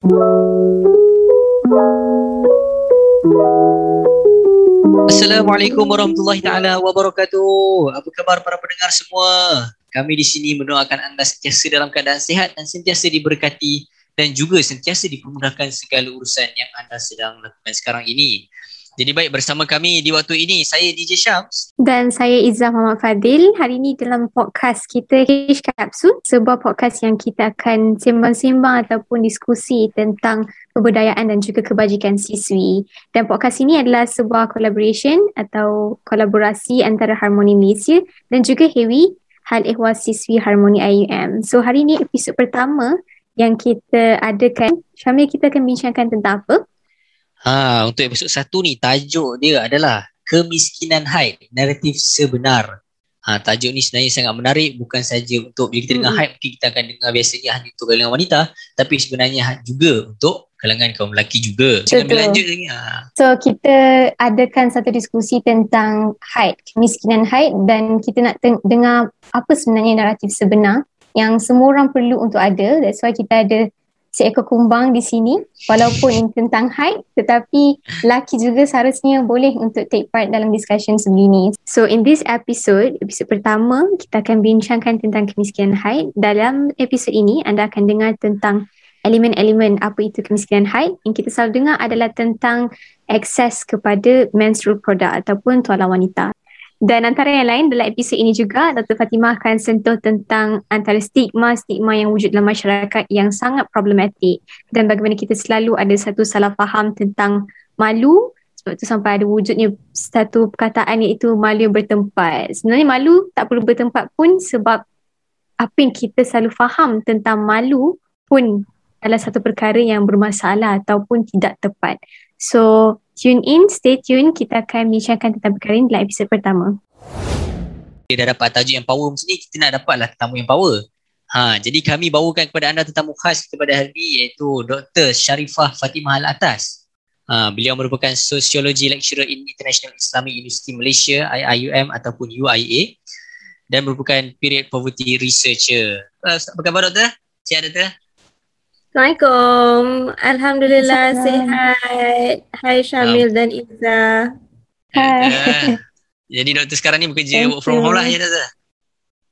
Assalamualaikum warahmatullahi taala wabarakatuh. Apa khabar para pendengar semua? Kami di sini mendoakan anda sentiasa dalam keadaan sihat dan sentiasa diberkati dan juga sentiasa dipermudahkan segala urusan yang anda sedang lakukan sekarang ini. Jadi baik bersama kami di waktu ini saya DJ Syams dan saya Izzah Muhammad Fadil. Hari ini dalam podcast kita H Capsule, sebuah podcast yang kita akan sembang-sembang ataupun diskusi tentang kebudayaan dan juga kebajikan siswi. Dan podcast ini adalah sebuah collaboration atau kolaborasi antara Harmoni Malaysia dan juga Hewi Hal Ehwal Siswi Harmoni IUM. So hari ini episod pertama yang kita adakan. Syamil kita akan bincangkan tentang apa? Ha, untuk episod satu ni tajuk dia adalah kemiskinan haid naratif sebenar. Ha, tajuk ni sebenarnya sangat menarik bukan saja untuk bila kita dengar haid mungkin kita akan dengar biasanya hanya untuk kalangan wanita tapi sebenarnya juga untuk kalangan kaum lelaki juga. Jangan lanjut lagi. Ha. So kita adakan satu diskusi tentang haid, kemiskinan haid dan kita nak teng- dengar apa sebenarnya naratif sebenar yang semua orang perlu untuk ada. That's why kita ada seekor kumbang di sini walaupun tentang haid tetapi laki juga seharusnya boleh untuk take part dalam discussion sebegini. So in this episode, episode pertama kita akan bincangkan tentang kemiskinan haid. Dalam episod ini anda akan dengar tentang elemen-elemen apa itu kemiskinan haid. Yang kita selalu dengar adalah tentang akses kepada menstrual product ataupun tuala wanita. Dan antara yang lain dalam episod ini juga Dr. Fatimah akan sentuh tentang antara stigma-stigma yang wujud dalam masyarakat yang sangat problematik dan bagaimana kita selalu ada satu salah faham tentang malu sebab tu sampai ada wujudnya satu perkataan iaitu malu yang bertempat. Sebenarnya malu tak perlu bertempat pun sebab apa yang kita selalu faham tentang malu pun adalah satu perkara yang bermasalah ataupun tidak tepat. So tune in, stay tune. Kita akan bincangkan tentang perkara ini dalam episod pertama. Kita dah dapat tajuk yang power macam ni, kita nak dapatlah tetamu yang power. Ha, jadi kami bawakan kepada anda tetamu khas kita pada hari ini iaitu Dr. Sharifah Fatimah Al-Atas. Ha, beliau merupakan Sociology Lecturer in International Islamic University Malaysia, IIUM ataupun UIA dan merupakan Period Poverty Researcher. Uh, apa khabar Doktor? Sihat Doktor? Assalamualaikum. Alhamdulillah sihat. Hai Syamil um, dan Iza. Hai. Jadi doktor sekarang ni bekerja Thank work from you. home lah ya doktor?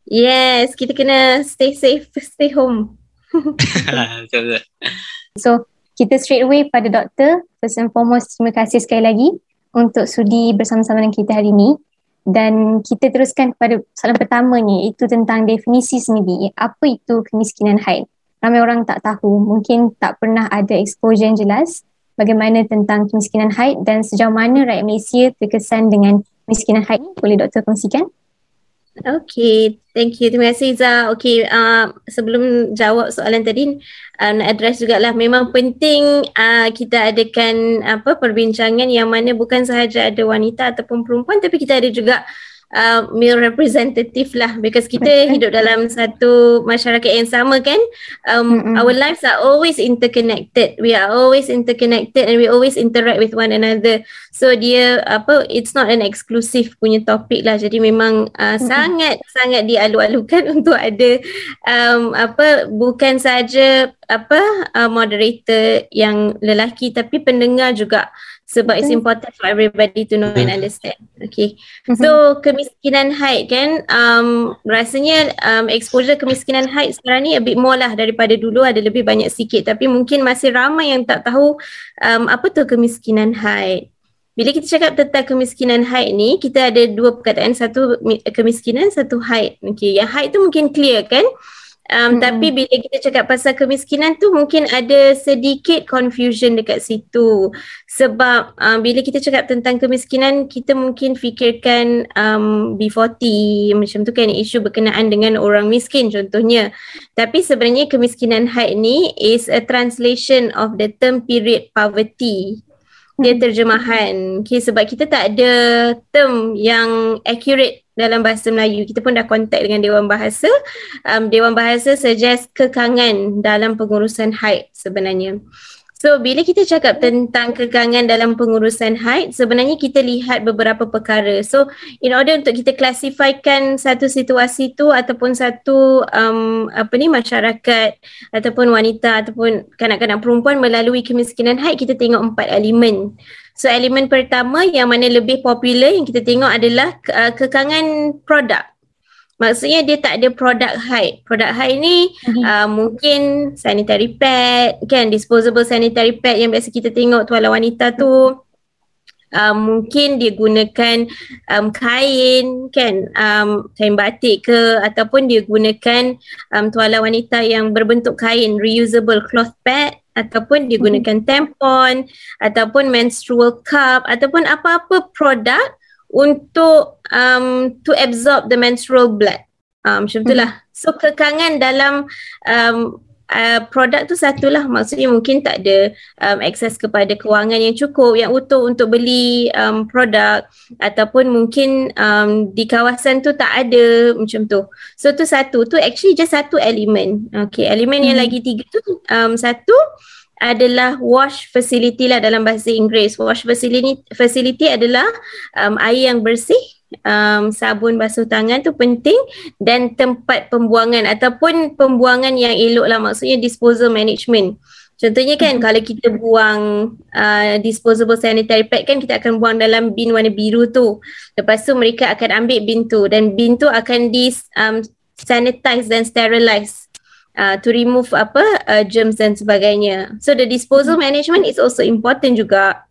Yes, kita kena stay safe, stay home. Betul So, kita straight away pada doktor. First and foremost, terima kasih sekali lagi untuk sudi bersama-sama dengan kita hari ini. Dan kita teruskan kepada soalan pertama ni, itu tentang definisi sendiri. Apa itu kemiskinan haid? Ramai orang tak tahu, mungkin tak pernah ada exposure yang jelas bagaimana tentang kemiskinan haid dan sejauh mana rakyat Malaysia terkesan dengan kemiskinan haid. Boleh doktor kongsikan? Okay, thank you. Terima kasih Iza. Okay, uh, sebelum jawab soalan tadi, uh, nak address jugalah memang penting uh, kita adakan apa perbincangan yang mana bukan sahaja ada wanita ataupun perempuan tapi kita ada juga uh, male representative lah. Because kita hidup dalam satu masyarakat yang sama kan? Um, mm-hmm. our lives are always interconnected. We are always interconnected and we always interact with one another. So dia apa it's not an exclusive punya topik lah. Jadi memang uh, sangat sangat dialu-alukan untuk ada um, apa bukan saja apa uh, moderator yang lelaki tapi pendengar juga sebab it's important for everybody to know and understand. Okay. Mm-hmm. So kemiskinan haid kan um, rasanya um, exposure kemiskinan haid sekarang ni a bit more lah daripada dulu ada lebih banyak sikit tapi mungkin masih ramai yang tak tahu um, apa tu kemiskinan haid. Bila kita cakap tentang kemiskinan haid ni kita ada dua perkataan satu kemiskinan satu haid. Okay. Yang haid tu mungkin clear kan? Um, hmm. Tapi bila kita cakap pasal kemiskinan tu mungkin ada sedikit confusion dekat situ. Sebab um, bila kita cakap tentang kemiskinan kita mungkin fikirkan um, B40 macam tu kan isu berkenaan dengan orang miskin contohnya. Tapi sebenarnya kemiskinan haid ni is a translation of the term period poverty dia terjemahan. Okay, sebab kita tak ada term yang accurate dalam bahasa Melayu. Kita pun dah kontak dengan Dewan Bahasa. Um, Dewan Bahasa suggest kekangan dalam pengurusan haid sebenarnya. So bila kita cakap tentang kekangan dalam pengurusan haid sebenarnya kita lihat beberapa perkara. So in order untuk kita klasifikkan satu situasi tu ataupun satu um, apa ni masyarakat ataupun wanita ataupun kanak-kanak perempuan melalui kemiskinan haid kita tengok empat elemen. So elemen pertama yang mana lebih popular yang kita tengok adalah uh, kekangan produk. Maksudnya dia tak ada produk hide. Produk hide ni mm-hmm. uh, mungkin sanitary pad, kan disposable sanitary pad yang biasa kita tengok tuala wanita tu. Uh, mungkin dia gunakan um, kain kan um, kain batik ke ataupun dia gunakan um, tuala wanita yang berbentuk kain reusable cloth pad ataupun dia gunakan tampon ataupun menstrual cup ataupun apa-apa produk untuk um, to absorb the menstrual blood. Um, macam itulah. Hmm. So kekangan dalam um, uh, produk tu satulah maksudnya mungkin tak ada um, akses kepada kewangan yang cukup yang utuh untuk beli um, produk ataupun mungkin um, di kawasan tu tak ada macam tu. So tu satu tu actually just satu elemen. Okay elemen hmm. yang lagi tiga tu um, satu adalah wash facility lah dalam bahasa Inggeris. Wash facility, facility adalah um, air yang bersih, um, sabun basuh tangan tu penting dan tempat pembuangan ataupun pembuangan yang elok lah maksudnya disposal management. Contohnya kan hmm. kalau kita buang uh, disposable sanitary pad kan kita akan buang dalam bin warna biru tu. Lepas tu mereka akan ambil bin tu dan bin tu akan di um, sanitize dan sterilize uh, to remove apa uh, germs dan sebagainya. So the disposal mm-hmm. management is also important juga.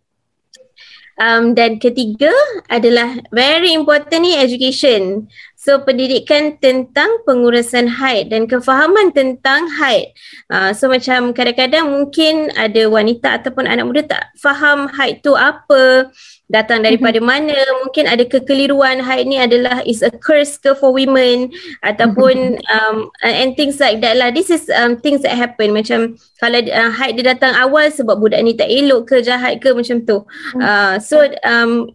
Um, dan ketiga adalah very important ni education. So pendidikan tentang pengurusan haid dan kefahaman tentang haid. Uh, so macam kadang-kadang mungkin ada wanita ataupun anak muda tak faham haid tu apa datang daripada mm-hmm. mana mungkin ada kekeliruan haid ni adalah is a curse ke for women ataupun um, and things like that lah. This is um, things that happen. Macam kalau uh, haid dia datang awal sebab budak ni tak elok ke jahat ke macam tu. Uh, so um,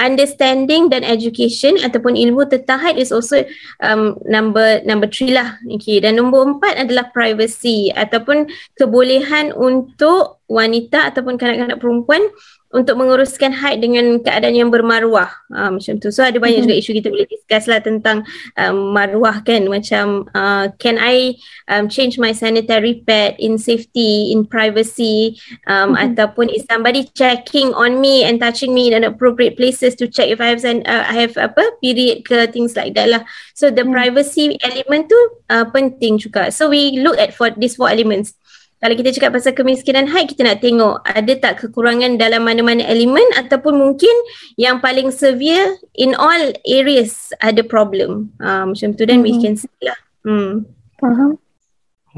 understanding dan education ataupun ilmu tentang haid is also um, number number three lah okay. dan nombor empat adalah privacy ataupun kebolehan untuk wanita ataupun kanak-kanak perempuan untuk menguruskan haid dengan keadaan yang bermaruah uh, macam tu. So ada banyak mm-hmm. juga isu kita boleh discuss lah tentang um, maruah kan macam uh, can I um, change my sanitary pad in safety, in privacy um, mm-hmm. ataupun is somebody checking on me and touching me in appropriate places to check if I have uh, I have apa period ke things like that lah. So the mm-hmm. privacy element tu uh, penting juga. So we look at for these four elements kalau kita cakap pasal kemiskinan haid kita nak tengok ada tak kekurangan dalam mana-mana elemen ataupun mungkin yang paling severe in all areas ada problem uh, macam tu dan mm-hmm. we can see lah hmm. faham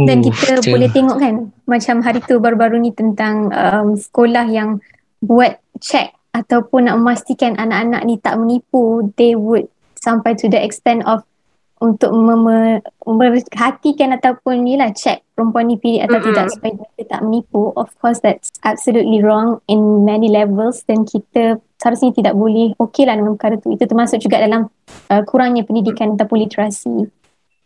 dan kita uh, boleh tengok kan macam hari tu baru-baru ni tentang um, sekolah yang buat check ataupun nak memastikan anak-anak ni tak menipu they would sampai to the extent of untuk memerhatikan ataupun ni lah check perempuan ni pilih atau mm-hmm. tidak supaya dia tak menipu. Of course that's absolutely wrong in many levels dan kita seharusnya tidak boleh okey lah dengan perkara tu. Itu termasuk juga dalam uh, kurangnya pendidikan ataupun literasi.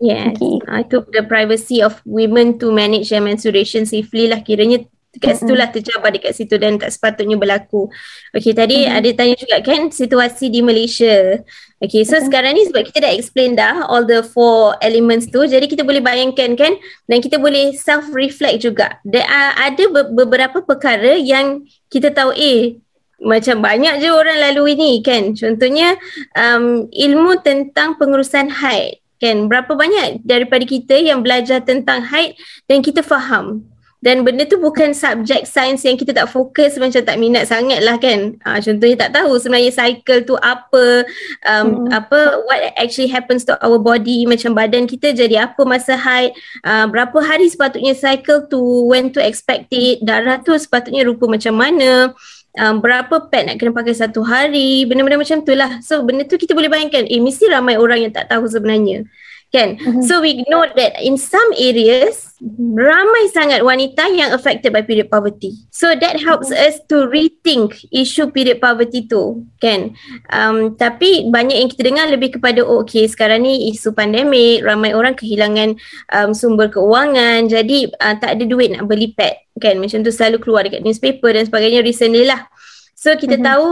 Yes, okay. uh, itu the privacy of women to manage their menstruation safely lah kiranya Dekat situ lah tercabar dekat situ dan tak sepatutnya berlaku. Okay tadi mm-hmm. ada tanya juga kan situasi di Malaysia. Okay so mm-hmm. sekarang ni sebab kita dah explain dah all the four elements tu. Jadi kita boleh bayangkan kan dan kita boleh self-reflect juga. There are, ada be- beberapa perkara yang kita tahu eh macam banyak je orang lalu ini kan. Contohnya um, ilmu tentang pengurusan haid. Kan berapa banyak daripada kita yang belajar tentang haid dan kita faham dan benda tu bukan subjek sains yang kita tak fokus macam tak minat sangat lah kan. Uh, contohnya tak tahu sebenarnya cycle tu apa um, hmm. apa what actually happens to our body macam badan kita jadi apa masa haid. Uh, berapa hari sepatutnya cycle tu when to expect it darah tu sepatutnya rupa macam mana. Um, berapa pad nak kena pakai satu hari benda-benda macam tu lah. So benda tu kita boleh bayangkan eh mesti ramai orang yang tak tahu sebenarnya kan? Mm-hmm. so we know that in some areas ramai sangat wanita yang affected by period poverty. So that helps mm-hmm. us to rethink issue period poverty tu kan? Um, tapi banyak yang kita dengar lebih kepada oh, okay sekarang ni isu pandemik ramai orang kehilangan um, sumber keuangan. Jadi uh, tak ada duit nak beli pad kan? Macam tu selalu keluar dekat newspaper dan sebagainya recently lah. So kita mm-hmm. tahu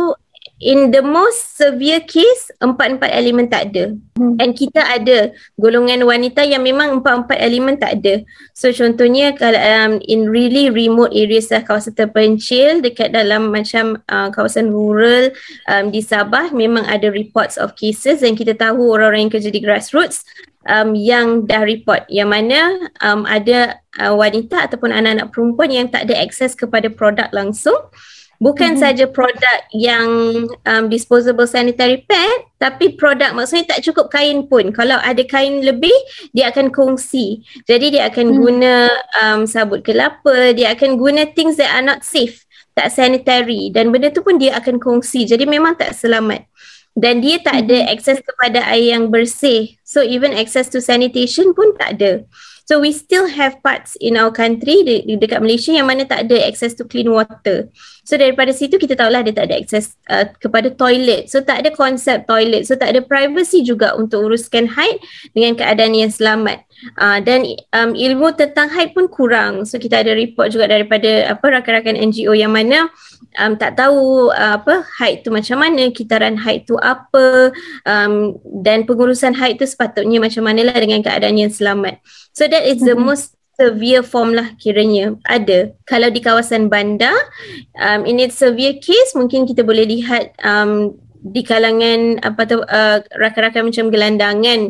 in the most severe case empat-empat elemen tak ada. Hmm. and kita ada golongan wanita yang memang empat-empat elemen tak ada. So contohnya kalau um, in really remote areas lah kawasan terpencil dekat dalam macam uh, kawasan rural um, di Sabah memang ada reports of cases. Dan kita tahu orang-orang yang kerja di grassroots um, yang dah report yang mana um, ada uh, wanita ataupun anak-anak perempuan yang tak ada akses kepada produk langsung bukan mm-hmm. saja produk yang um, disposable sanitary pad tapi produk maksudnya tak cukup kain pun. Kalau ada kain lebih dia akan kongsi. Jadi dia akan mm. guna um, sabut kelapa dia akan guna things that are not safe tak sanitary. Dan benda tu pun dia akan kongsi. Jadi memang tak selamat. Dan dia tak ada mm-hmm. akses kepada air yang bersih. So even access to sanitation pun tak ada So we still have parts in our country de- de- dekat Malaysia yang mana tak ada access to clean water. So daripada situ kita tahulah dia tak ada access uh, kepada toilet. So tak ada konsep toilet. So tak ada privacy juga untuk uruskan haid dengan keadaan yang selamat. Uh, dan um, ilmu tentang haid pun kurang. So kita ada report juga daripada apa rakan-rakan NGO yang mana um, tak tahu uh, apa haid tu macam mana, kitaran haid tu apa um, dan pengurusan haid tu sepatutnya macam manalah dengan keadaan yang selamat. So that is the mm-hmm. most severe form lah kiranya ada. Kalau di kawasan bandar, um, in its severe case mungkin kita boleh lihat um, di kalangan apa tu uh, rakan-rakan macam gelandangan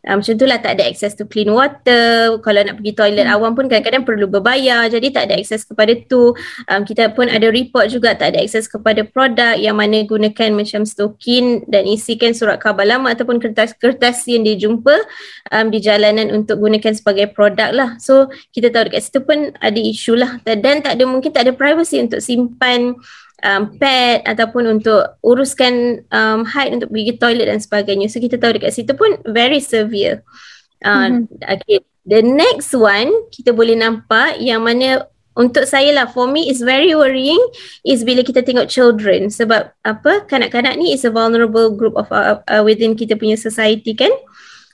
Uh, macam itulah tak ada access to clean water. Kalau nak pergi toilet hmm. awam pun kadang-kadang perlu berbayar. Jadi tak ada access kepada tu. Um, kita pun ada report juga tak ada access kepada produk yang mana gunakan macam stokin dan isikan surat khabar lama ataupun kertas-kertas yang dijumpa um, di jalanan untuk gunakan sebagai produk lah. So kita tahu dekat situ pun ada isu lah. Dan tak ada mungkin tak ada privacy untuk simpan um, pad ataupun untuk uruskan um, haid untuk pergi toilet dan sebagainya. So kita tahu dekat situ pun very severe. Uh, mm-hmm. Okay. The next one kita boleh nampak yang mana untuk saya lah for me is very worrying is bila kita tengok children sebab apa kanak-kanak ni is a vulnerable group of uh, uh, within kita punya society kan.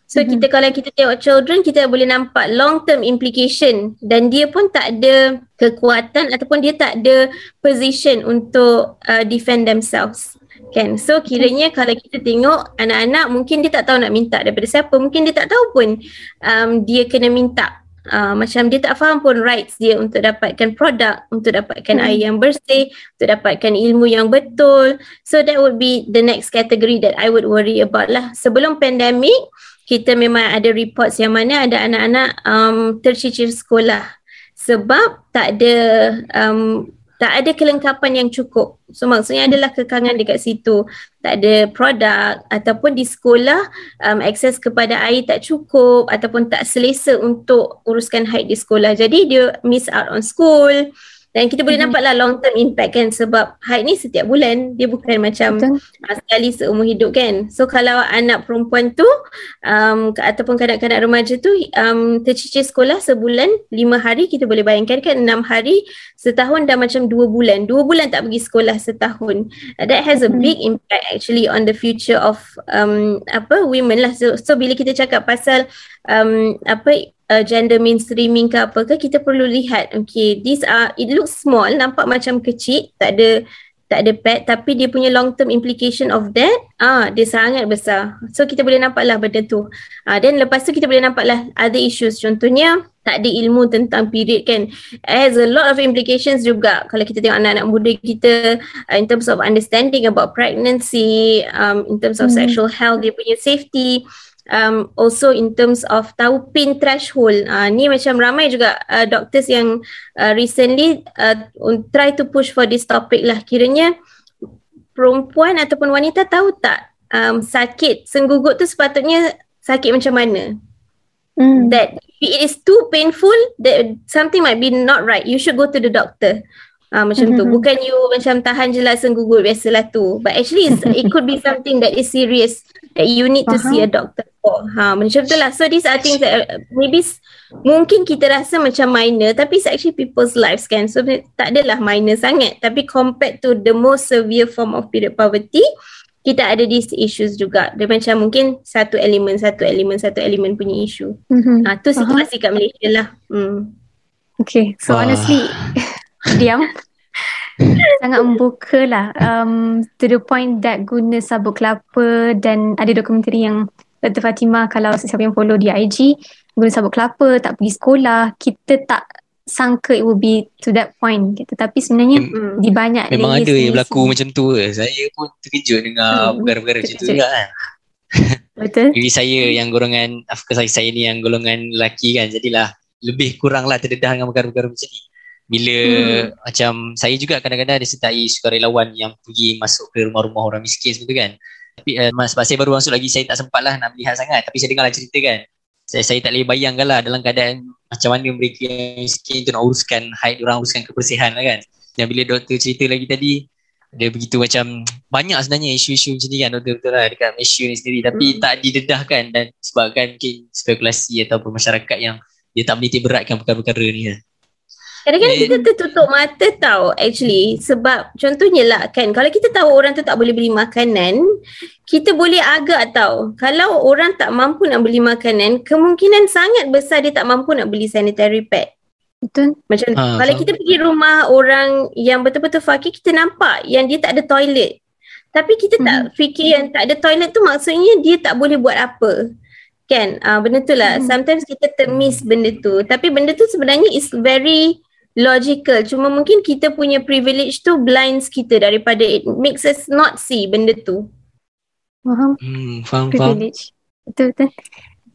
So mm-hmm. kita kalau kita tengok children kita boleh nampak long term implication dan dia pun tak ada kekuatan ataupun dia tak ada position untuk uh, defend themselves. Kan? So kiranya kalau kita tengok anak-anak mungkin dia tak tahu nak minta daripada siapa. Mungkin dia tak tahu pun um, dia kena minta. Uh, macam dia tak faham pun rights dia untuk dapatkan produk, untuk dapatkan hmm. air yang bersih, untuk dapatkan ilmu yang betul. So that would be the next category that I would worry about lah. Sebelum pandemic, kita memang ada reports yang mana ada anak-anak um, tercicir sekolah sebab tak ada um, tak ada kelengkapan yang cukup. So maksudnya adalah kekangan dekat situ. Tak ada produk ataupun di sekolah um, akses kepada air tak cukup ataupun tak selesa untuk uruskan haid di sekolah. Jadi dia miss out on school. Dan kita boleh mm-hmm. nampaklah long term impact kan sebab haid ni setiap bulan dia bukan macam uh, sekali seumur hidup kan. So kalau anak perempuan tu um, ataupun kanak-kanak remaja tu um, tercicir sekolah sebulan lima hari kita boleh bayangkan kan enam hari setahun dah macam dua bulan. Dua bulan tak pergi sekolah setahun. Uh, that has a mm-hmm. big impact actually on the future of um, apa women lah. So, so bila kita cakap pasal um, apa uh, gender mainstreaming ke apa ke kita perlu lihat okay these are it looks small nampak macam kecil tak ada tak ada pet tapi dia punya long term implication of that ah dia sangat besar. So kita boleh nampaklah benda tu. Ah then lepas tu kita boleh nampaklah other issues. Contohnya tak ada ilmu tentang period kan. Has a lot of implications juga. Kalau kita tengok anak-anak muda kita uh, in terms of understanding about pregnancy um, in terms of hmm. sexual health dia punya safety um, also in terms of tahu pin threshold uh, ni macam ramai juga uh, doctors yang uh, recently uh, try to push for this topic lah kiranya perempuan ataupun wanita tahu tak um, sakit senggugut tu sepatutnya sakit macam mana mm. that if it is too painful that something might be not right you should go to the doctor Ah macam tu. Bukan you macam tahan je lah gugur biasalah tu. But actually it could be something that is serious that you need to uh-huh. see a doctor. Ha macam tu lah. So these are things that uh, maybe mungkin kita rasa macam minor tapi it's actually people's lives kan. So tak adalah minor sangat. Tapi compared to the most severe form of period poverty, kita ada these issues juga. Dia macam mungkin satu elemen, satu elemen, satu elemen punya isu. Mm-hmm. Ha tu situasi uh-huh. kat Malaysia lah. Hmm. Okay, so Wah. honestly diam sangat membuka lah um, to the point that guna sabuk kelapa dan ada dokumentari yang Dr. Fatimah kalau siapa yang follow di IG guna sabuk kelapa tak pergi sekolah kita tak sangka it will be to that point gitu. tapi sebenarnya Mem- di banyak memang ada yang berlaku sini. macam tu ke saya pun terkejut dengar hmm. perkara-perkara macam tu juga kan betul jadi saya yang golongan of course saya ni yang golongan lelaki kan jadilah lebih kurang lah terdedah dengan perkara-perkara macam ni bila hmm. macam saya juga kadang-kadang ada sertai sukarelawan yang pergi masuk ke rumah-rumah orang miskin seperti kan. Tapi uh, sebab saya baru masuk lagi saya tak sempat lah nak melihat sangat tapi saya dengarlah cerita kan. Saya, saya tak boleh bayangkan lah dalam keadaan macam mana mereka yang miskin tu nak uruskan haid orang uruskan kebersihan lah kan. Dan bila doktor cerita lagi tadi dia begitu macam banyak sebenarnya isu-isu macam ni kan doktor-doktor lah dekat Malaysia ni sendiri tapi hmm. tak didedahkan dan sebabkan mungkin spekulasi ataupun masyarakat yang dia tak boleh beratkan perkara-perkara ni kan. Kadang-kadang kita tertutup mata tau actually sebab contohnya lah kan kalau kita tahu orang tu tak boleh beli makanan kita boleh agak tau kalau orang tak mampu nak beli makanan kemungkinan sangat besar dia tak mampu nak beli sanitary pad. Betul. Macam ha, kalau kita pergi rumah orang yang betul-betul fakir kita nampak yang dia tak ada toilet. Tapi kita hmm. tak fikir yang tak ada toilet tu maksudnya dia tak boleh buat apa. Kan? Uh, benda tu lah. Hmm. Sometimes kita termiss benda tu. Tapi benda tu sebenarnya is very logical cuma mungkin kita punya privilege tu blinds kita daripada it makes us not see benda tu faham hmm, faham privilege faham. betul betul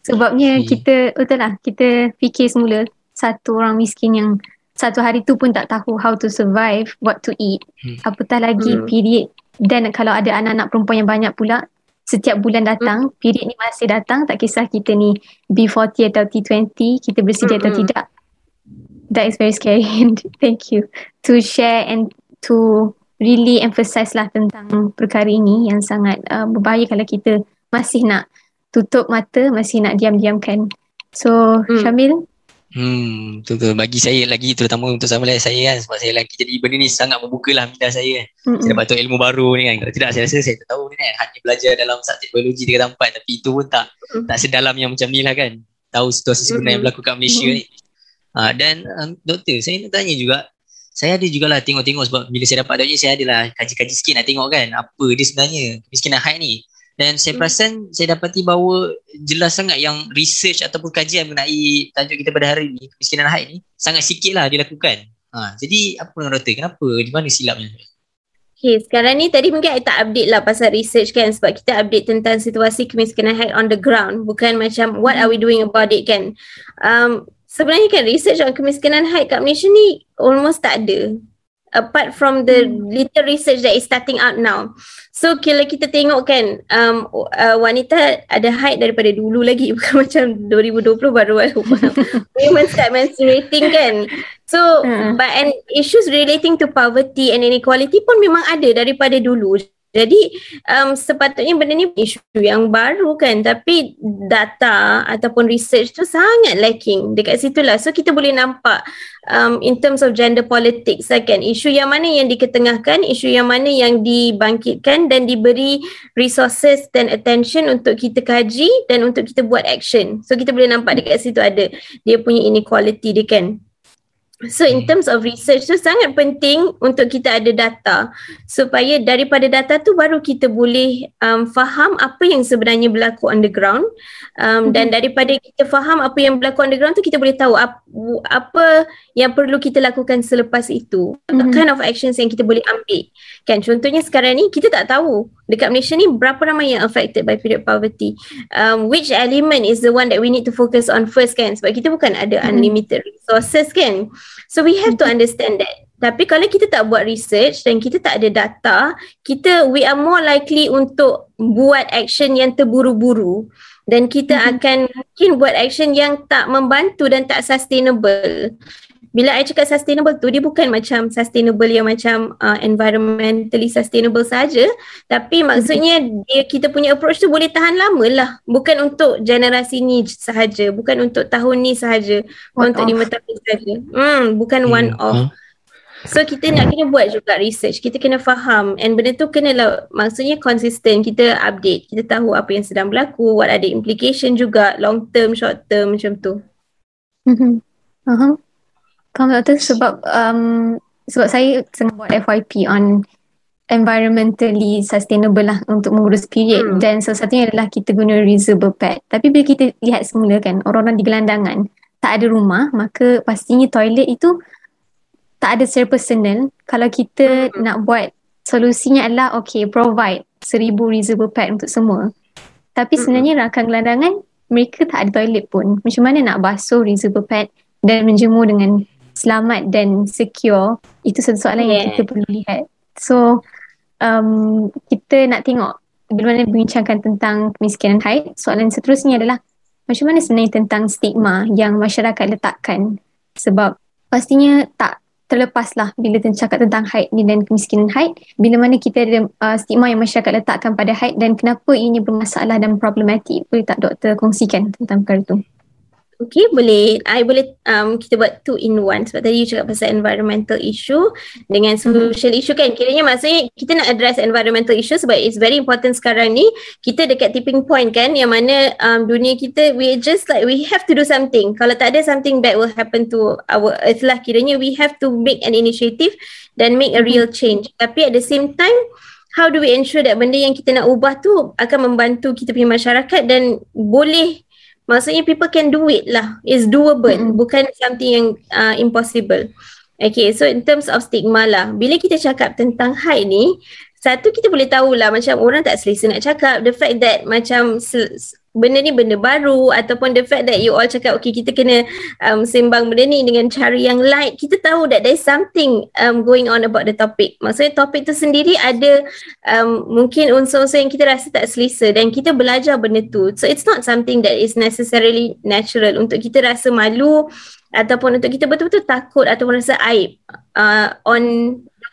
sebabnya hmm. kita betul lah kita fikir semula satu orang miskin yang satu hari tu pun tak tahu how to survive what to eat hmm. apatah lagi hmm. period dan kalau ada anak-anak perempuan yang banyak pula setiap bulan datang hmm. period ni masih datang tak kisah kita ni B40 atau T20 kita bersedia hmm. atau tidak that is very scary and thank you to share and to really emphasize lah tentang perkara ini yang sangat uh, berbahaya kalau kita masih nak tutup mata, masih nak diam-diamkan. So, hmm. Syamil? Hmm, betul-betul. Bagi saya lagi terutama untuk sama lah saya kan sebab saya lagi jadi benda ni sangat membuka lah minda saya kan. Hmm. Saya dapat tahu ilmu baru ni kan. Kalau tidak saya rasa saya tak tahu ni kan. Hanya belajar dalam subjek biologi tiga tempat tapi itu pun tak hmm. tak sedalam yang macam ni lah kan. Tahu situasi sebenar yang berlaku kat Malaysia hmm. ni. Ha, dan um, doktor, saya nak tanya juga, saya ada jugalah tengok-tengok sebab bila saya dapat doktor saya adalah kaji-kaji sikit nak tengok kan apa dia sebenarnya kemiskinan haid ni. Dan saya hmm. perasan saya dapati bahawa jelas sangat yang research ataupun kajian mengenai tajuk kita pada hari ni, kemiskinan haid ni, sangat sikit lah dilakukan. Ha, jadi apa dengan doktor? Kenapa? Di mana silapnya? Okay, sekarang ni tadi mungkin I tak update lah pasal research kan sebab kita update tentang situasi kemiskinan haid on the ground bukan macam what are we doing about it kan. Um, sebenarnya kan research on kemiskinan haid kat Malaysia ni almost tak ada. Apart from the hmm. little research that is starting out now. So kalau kita tengok kan um, uh, wanita ada haid daripada dulu lagi bukan macam 2020 baru women start menstruating kan. So uh-huh. but and issues relating to poverty and inequality pun memang ada daripada dulu jadi um, sepatutnya benda ni isu yang baru kan tapi data ataupun research tu sangat lacking dekat situ lah. So kita boleh nampak um, in terms of gender politics lah kan isu yang mana yang diketengahkan, isu yang mana yang dibangkitkan dan diberi resources dan attention untuk kita kaji dan untuk kita buat action. So kita boleh nampak dekat situ ada dia punya inequality dia kan. So in hmm. terms of research tu sangat penting untuk kita ada data supaya daripada data tu baru kita boleh um, faham apa yang sebenarnya berlaku on the ground um, dan hmm. daripada kita faham apa yang berlaku on the ground tu kita boleh tahu ap- apa yang perlu kita lakukan selepas itu mm-hmm. kind of actions yang kita boleh ambil kan contohnya sekarang ni kita tak tahu dekat Malaysia ni berapa ramai yang affected by period poverty um, which element is the one that we need to focus on first kan sebab kita bukan ada mm-hmm. unlimited resources kan so we have to mm-hmm. understand that tapi kalau kita tak buat research dan kita tak ada data kita we are more likely untuk buat action yang terburu-buru dan kita mm-hmm. akan mungkin buat action yang tak membantu dan tak sustainable bila I cakap sustainable tu dia bukan macam sustainable yang macam uh, environmentally sustainable saja. Tapi maksudnya dia kita punya approach tu boleh tahan lama lah. Bukan untuk generasi ni sahaja. Bukan untuk tahun ni sahaja. Bukan untuk lima tahun sahaja. Hmm bukan hmm. one off. So kita nak kena buat juga research, kita kena faham. And benda tu kena lah, maksudnya konsisten, kita update, kita tahu apa yang sedang berlaku, what ada implication juga, long term, short term macam tu. Mm-hmm. Uh-huh. Doktor sebab um, sebab saya tengah buat FYP on environmentally sustainable lah untuk mengurus period hmm. dan salah satunya adalah kita guna reusable pad. Tapi bila kita lihat semula kan orang-orang di gelandangan tak ada rumah maka pastinya toilet itu tak ada secara personal. Kalau kita hmm. nak buat solusinya adalah okay provide seribu reusable pad untuk semua. Tapi hmm. sebenarnya rakan gelandangan mereka tak ada toilet pun. Macam mana nak basuh reusable pad dan menjemur dengan selamat dan secure itu satu soalan yeah. yang kita perlu lihat. So um, kita nak tengok bila mana bincangkan tentang kemiskinan haid. Soalan seterusnya adalah macam mana sebenarnya tentang stigma yang masyarakat letakkan? Sebab pastinya tak terlepas lah bila cakap tentang haid ni dan kemiskinan haid. Bila mana kita ada uh, stigma yang masyarakat letakkan pada haid dan kenapa ini bermasalah dan problematik boleh tak doktor kongsikan tentang perkara itu Okay, boleh. I boleh um, kita buat two in one. Sebab tadi you cakap pasal environmental issue dengan social mm-hmm. issue kan. Kiranya maksudnya kita nak address environmental issue sebab it's very important sekarang ni. Kita dekat tipping point kan yang mana um, dunia kita we just like we have to do something. Kalau tak ada something bad will happen to our earth lah. Kiranya we have to make an initiative dan make a real change. Tapi at the same time, how do we ensure that benda yang kita nak ubah tu akan membantu kita punya masyarakat dan boleh maksudnya people can do it lah. It's doable. Mm-hmm. bukan something yang uh, impossible. Okay so in terms of stigma lah. Bila kita cakap tentang haid ni satu kita boleh tahulah macam orang tak selesa nak cakap. The fact that macam benda ni benda baru ataupun the fact that you all cakap okay kita kena um, sembang benda ni dengan cara yang light. Kita tahu that there is something um, going on about the topic. Maksudnya topik tu sendiri ada um, mungkin unsur-unsur yang kita rasa tak selesa dan kita belajar benda tu. So it's not something that is necessarily natural untuk kita rasa malu ataupun untuk kita betul-betul takut ataupun rasa aib uh, on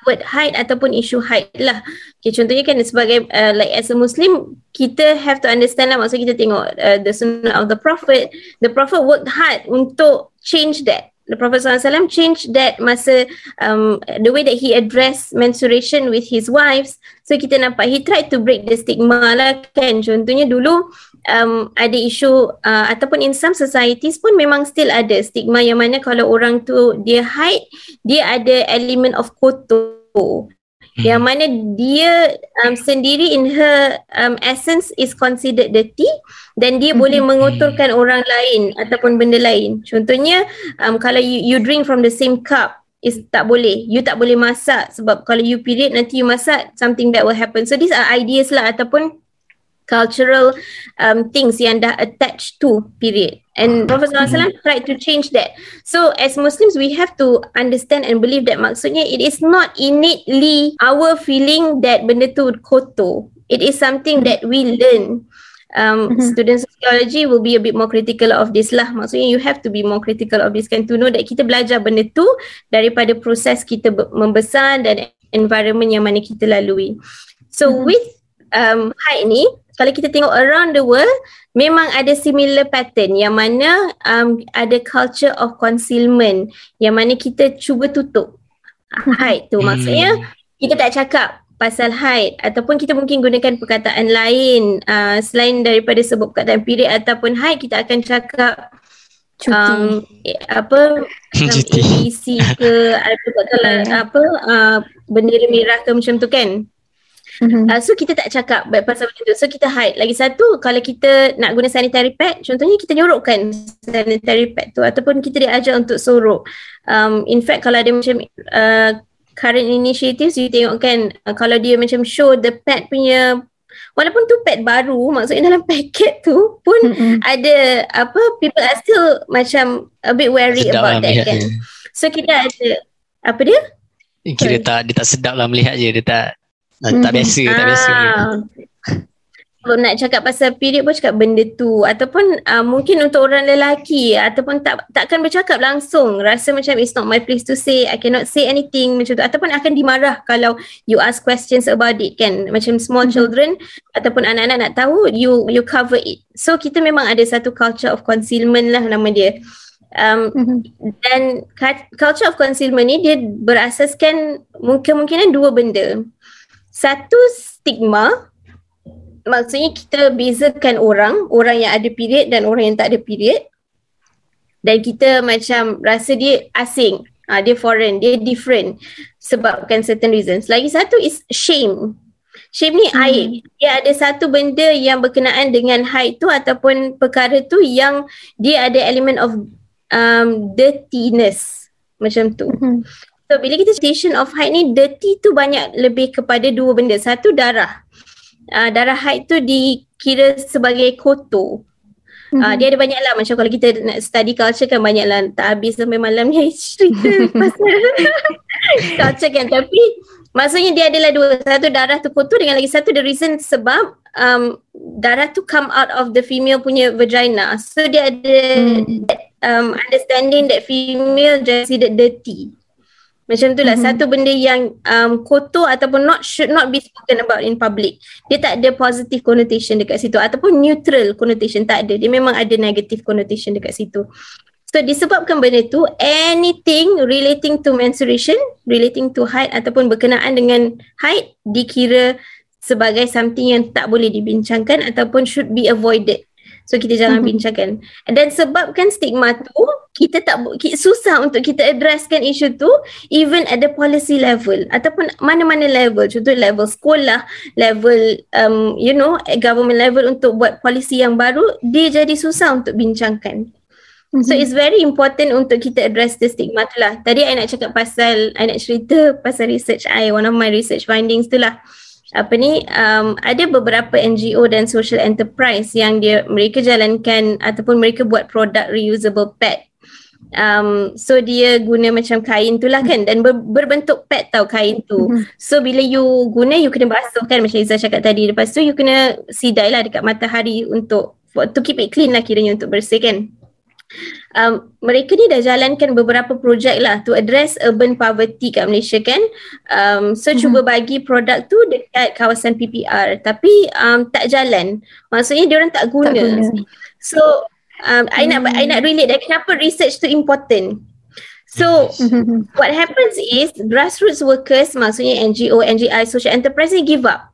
word hide ataupun isu hide lah. Okay, contohnya kan sebagai uh, like as a Muslim, kita have to understand lah maksud kita tengok uh, the sunnah of the Prophet. The Prophet worked hard untuk change that. The Prophet SAW changed that masa um, the way that he addressed menstruation with his wives. So kita nampak he tried to break the stigma lah kan. Contohnya dulu um, ada isu uh, ataupun in some societies pun memang still ada stigma yang mana kalau orang tu dia hide, dia ada element of kotor. Hmm. Yang mana dia um, sendiri in her um, essence is considered dirty dan dia hmm. boleh mengotorkan orang lain ataupun benda lain. Contohnya um, kalau you, you drink from the same cup is tak boleh. You tak boleh masak sebab kalau you period nanti you masak something that will happen. So these are ideas lah ataupun cultural um, things yang dah attached to period. And Prophet SAW mm-hmm. tried to change that. So as Muslims, we have to understand and believe that maksudnya it is not innately our feeling that benda tu kotor. It is something that we learn. Um, mm-hmm. Student sociology will be a bit more critical of this lah. Maksudnya you have to be more critical of this kan to know that kita belajar benda tu daripada proses kita membesar dan environment yang mana kita lalui. So mm-hmm. with um, height ni, kalau kita tengok around the world memang ada similar pattern. Yang mana um, ada culture of concealment. Yang mana kita cuba tutup haid tu. Hmm. maksudnya kita tak cakap pasal haid ataupun kita mungkin gunakan perkataan lain. Uh, selain daripada sebut perkataan period ataupun haid kita akan cakap Cuti. Um, apa? ABC ke apa, apa uh, bendera merah ke macam tu kan Mm-hmm. Uh, so kita tak cakap pasal macam tu. So kita hide. Lagi satu kalau kita nak guna sanitary pad, contohnya kita nyorokkan sanitary pad tu ataupun kita diajar untuk sorok. Um, in fact kalau ada macam uh, current initiatives you tengok kan uh, kalau dia macam show the pad punya walaupun tu pad baru maksudnya dalam paket tu pun mm-hmm. ada apa people are still macam a bit wary sedap about lah that kan. Dia. So kita ada apa dia? Kira tak dia tak sedap lah melihat je dia tak tak, tak biasa, tak biasa. Ah. nak cakap pasal period pun cakap benda tu ataupun uh, mungkin untuk orang lelaki ataupun tak takkan bercakap langsung rasa macam it's not my place to say I cannot say anything macam tu ataupun akan dimarah kalau you ask questions about it kan macam small mm-hmm. children ataupun anak-anak nak tahu you you cover it so kita memang ada satu culture of concealment lah nama dia um, mm-hmm. dan culture of concealment ni dia berasaskan mungkin-mungkinan dua benda satu stigma maksudnya kita bezakan orang, orang yang ada period dan orang yang tak ada period. Dan kita macam rasa dia asing, uh, dia foreign, dia different sebabkan certain reasons. Lagi satu is shame. Shame ni hmm. aib. Dia ada satu benda yang berkenaan dengan haid tu ataupun perkara tu yang dia ada element of um, dirtiness. Macam tu. Hmm. So bila kita station of haid ni dirty tu banyak lebih kepada dua benda. Satu darah uh, darah haid tu dikira sebagai kotor. Mm-hmm. Uh, dia ada banyak lah macam kalau kita nak study culture kan banyak lah tak habis sampai malam ni cerita pasal culture kan tapi maksudnya dia adalah dua satu darah tu kotor dengan lagi satu the reason sebab um, darah tu come out of the female punya vagina so dia ada mm. um, understanding that female just considered dirty macam itulah mm-hmm. satu benda yang um, kotor ataupun not should not be spoken about in public. Dia tak ada positive connotation dekat situ ataupun neutral connotation tak ada. Dia memang ada negative connotation dekat situ. So disebabkan benda tu anything relating to menstruation, relating to haid ataupun berkenaan dengan haid dikira sebagai something yang tak boleh dibincangkan ataupun should be avoided. So kita jangan mm-hmm. bincangkan. Dan sebabkan stigma tu, kita tak susah untuk kita addresskan isu tu even at the policy level ataupun mana-mana level. Contoh level sekolah, level um, you know government level untuk buat policy yang baru, dia jadi susah untuk bincangkan. Mm-hmm. So it's very important untuk kita address the stigma tu lah. Tadi I nak cakap pasal, I nak cerita pasal research I, one of my research findings tu lah apa ni um, ada beberapa NGO dan social enterprise yang dia mereka jalankan ataupun mereka buat produk reusable pad. Um, so dia guna macam kain tu lah kan dan ber, berbentuk pad tau kain tu. Mm-hmm. So bila you guna you kena basuh kan macam Izzah cakap tadi. Lepas tu you kena sidai lah dekat matahari untuk to keep it clean lah kiranya untuk bersih kan um, mereka ni dah jalankan beberapa projek lah to address urban poverty kat Malaysia kan. Um, so mm-hmm. cuba bagi produk tu dekat kawasan PPR tapi um, tak jalan. Maksudnya dia orang tak guna. Tak guna. So um. I nak I nak relate dan kenapa research tu important. So mm-hmm. what happens is grassroots workers maksudnya NGO, NGI, social enterprise ni give up.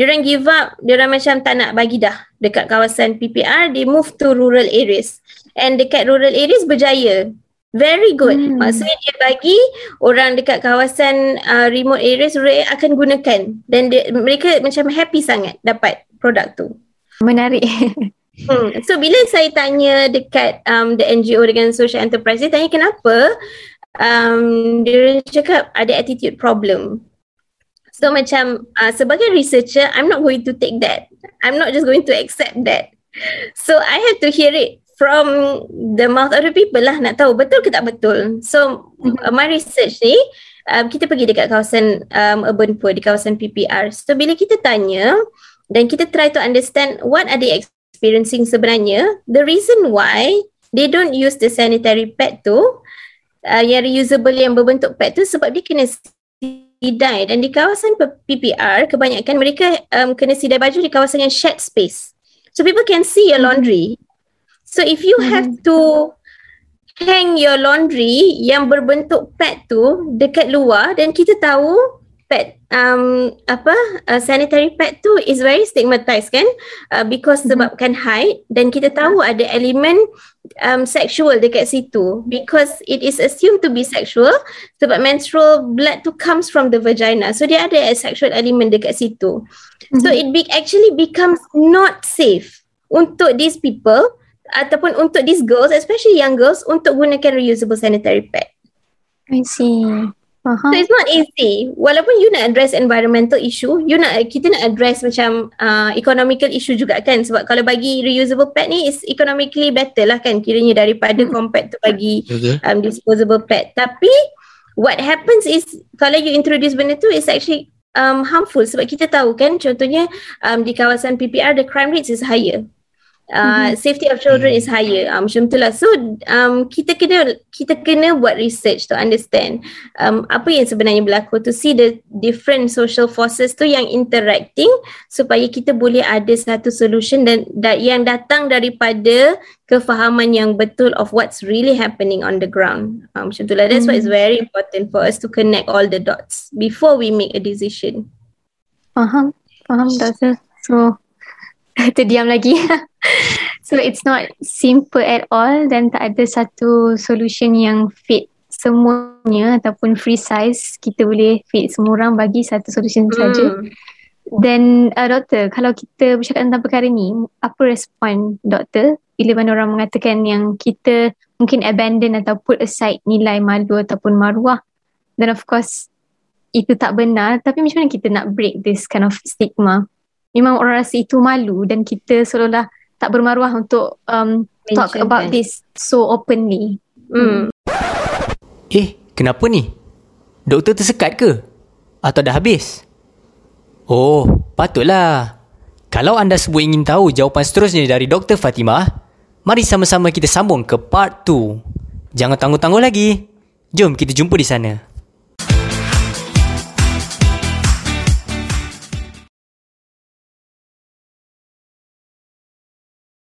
Diorang give up, diorang macam tak nak bagi dah dekat kawasan PPR, they move to rural areas and dekat rural areas berjaya. Very good. Hmm. Maksudnya dia bagi orang dekat kawasan uh, remote areas rural akan gunakan dan dia, mereka macam happy sangat dapat produk tu. Menarik. hmm. So bila saya tanya dekat um, the NGO dengan social enterprise, dia tanya kenapa um, dia cakap ada attitude problem. So macam uh, sebagai researcher, I'm not going to take that. I'm not just going to accept that. So I have to hear it from the mouth of the people lah nak tahu betul ke tak betul. So mm-hmm. my research ni um, kita pergi dekat kawasan um, urban poor di kawasan PPR. So bila kita tanya dan kita try to understand what are they experiencing sebenarnya, the reason why they don't use the sanitary pad tu uh, yang reusable yang berbentuk pad tu sebab dia kena sidai dan di kawasan PPR kebanyakan mereka um, kena sidai baju di kawasan yang shared space. So people can see your laundry. So if you mm-hmm. have to hang your laundry yang berbentuk pad tu dekat luar dan kita tahu pad um apa uh, sanitary pad tu is very stigmatized kan uh, because mm-hmm. sebabkan height dan kita tahu ada elemen um sexual dekat situ because it is assumed to be sexual sebab menstrual blood tu comes from the vagina so dia ada a sexual element dekat situ mm-hmm. so it be actually becomes not safe untuk these people ataupun untuk these girls especially young girls untuk gunakan reusable sanitary pad. I see. Uh-huh. So it's not easy. Walaupun you nak address environmental issue, you nak kita nak address macam uh, economical issue juga kan sebab kalau bagi reusable pad ni is economically better lah kan kiranya daripada hmm. compact tu bagi um, disposable pad. Tapi what happens is kalau you introduce benda tu is actually um, harmful sebab kita tahu kan contohnya um, di kawasan PPR the crime rate is higher uh, mm-hmm. safety of children is higher um, macam itulah so um, kita kena kita kena buat research to understand um, apa yang sebenarnya berlaku to see the different social forces tu yang interacting supaya kita boleh ada satu solution dan, dan yang datang daripada kefahaman yang betul of what's really happening on the ground um, macam itulah that's mm-hmm. why it's very important for us to connect all the dots before we make a decision faham faham Dr. so terdiam lagi. so it's not simple at all dan tak ada satu solution yang fit semuanya ataupun free size kita boleh fit semua orang bagi satu solution mm. saja. Dan uh, doktor, kalau kita bercakap tentang perkara ni, apa respon doktor bila mana orang mengatakan yang kita mungkin abandon atau put aside nilai malu ataupun maruah dan of course itu tak benar tapi macam mana kita nak break this kind of stigma memang orang rasa itu malu dan kita seolah-olah tak bermaruah untuk um, talk about this so openly. Hmm. Eh, kenapa ni? Doktor tersekat ke? Atau dah habis? Oh, patutlah. Kalau anda semua ingin tahu jawapan seterusnya dari Dr. Fatimah, mari sama-sama kita sambung ke part 2. Jangan tangguh-tangguh lagi. Jom kita jumpa di sana.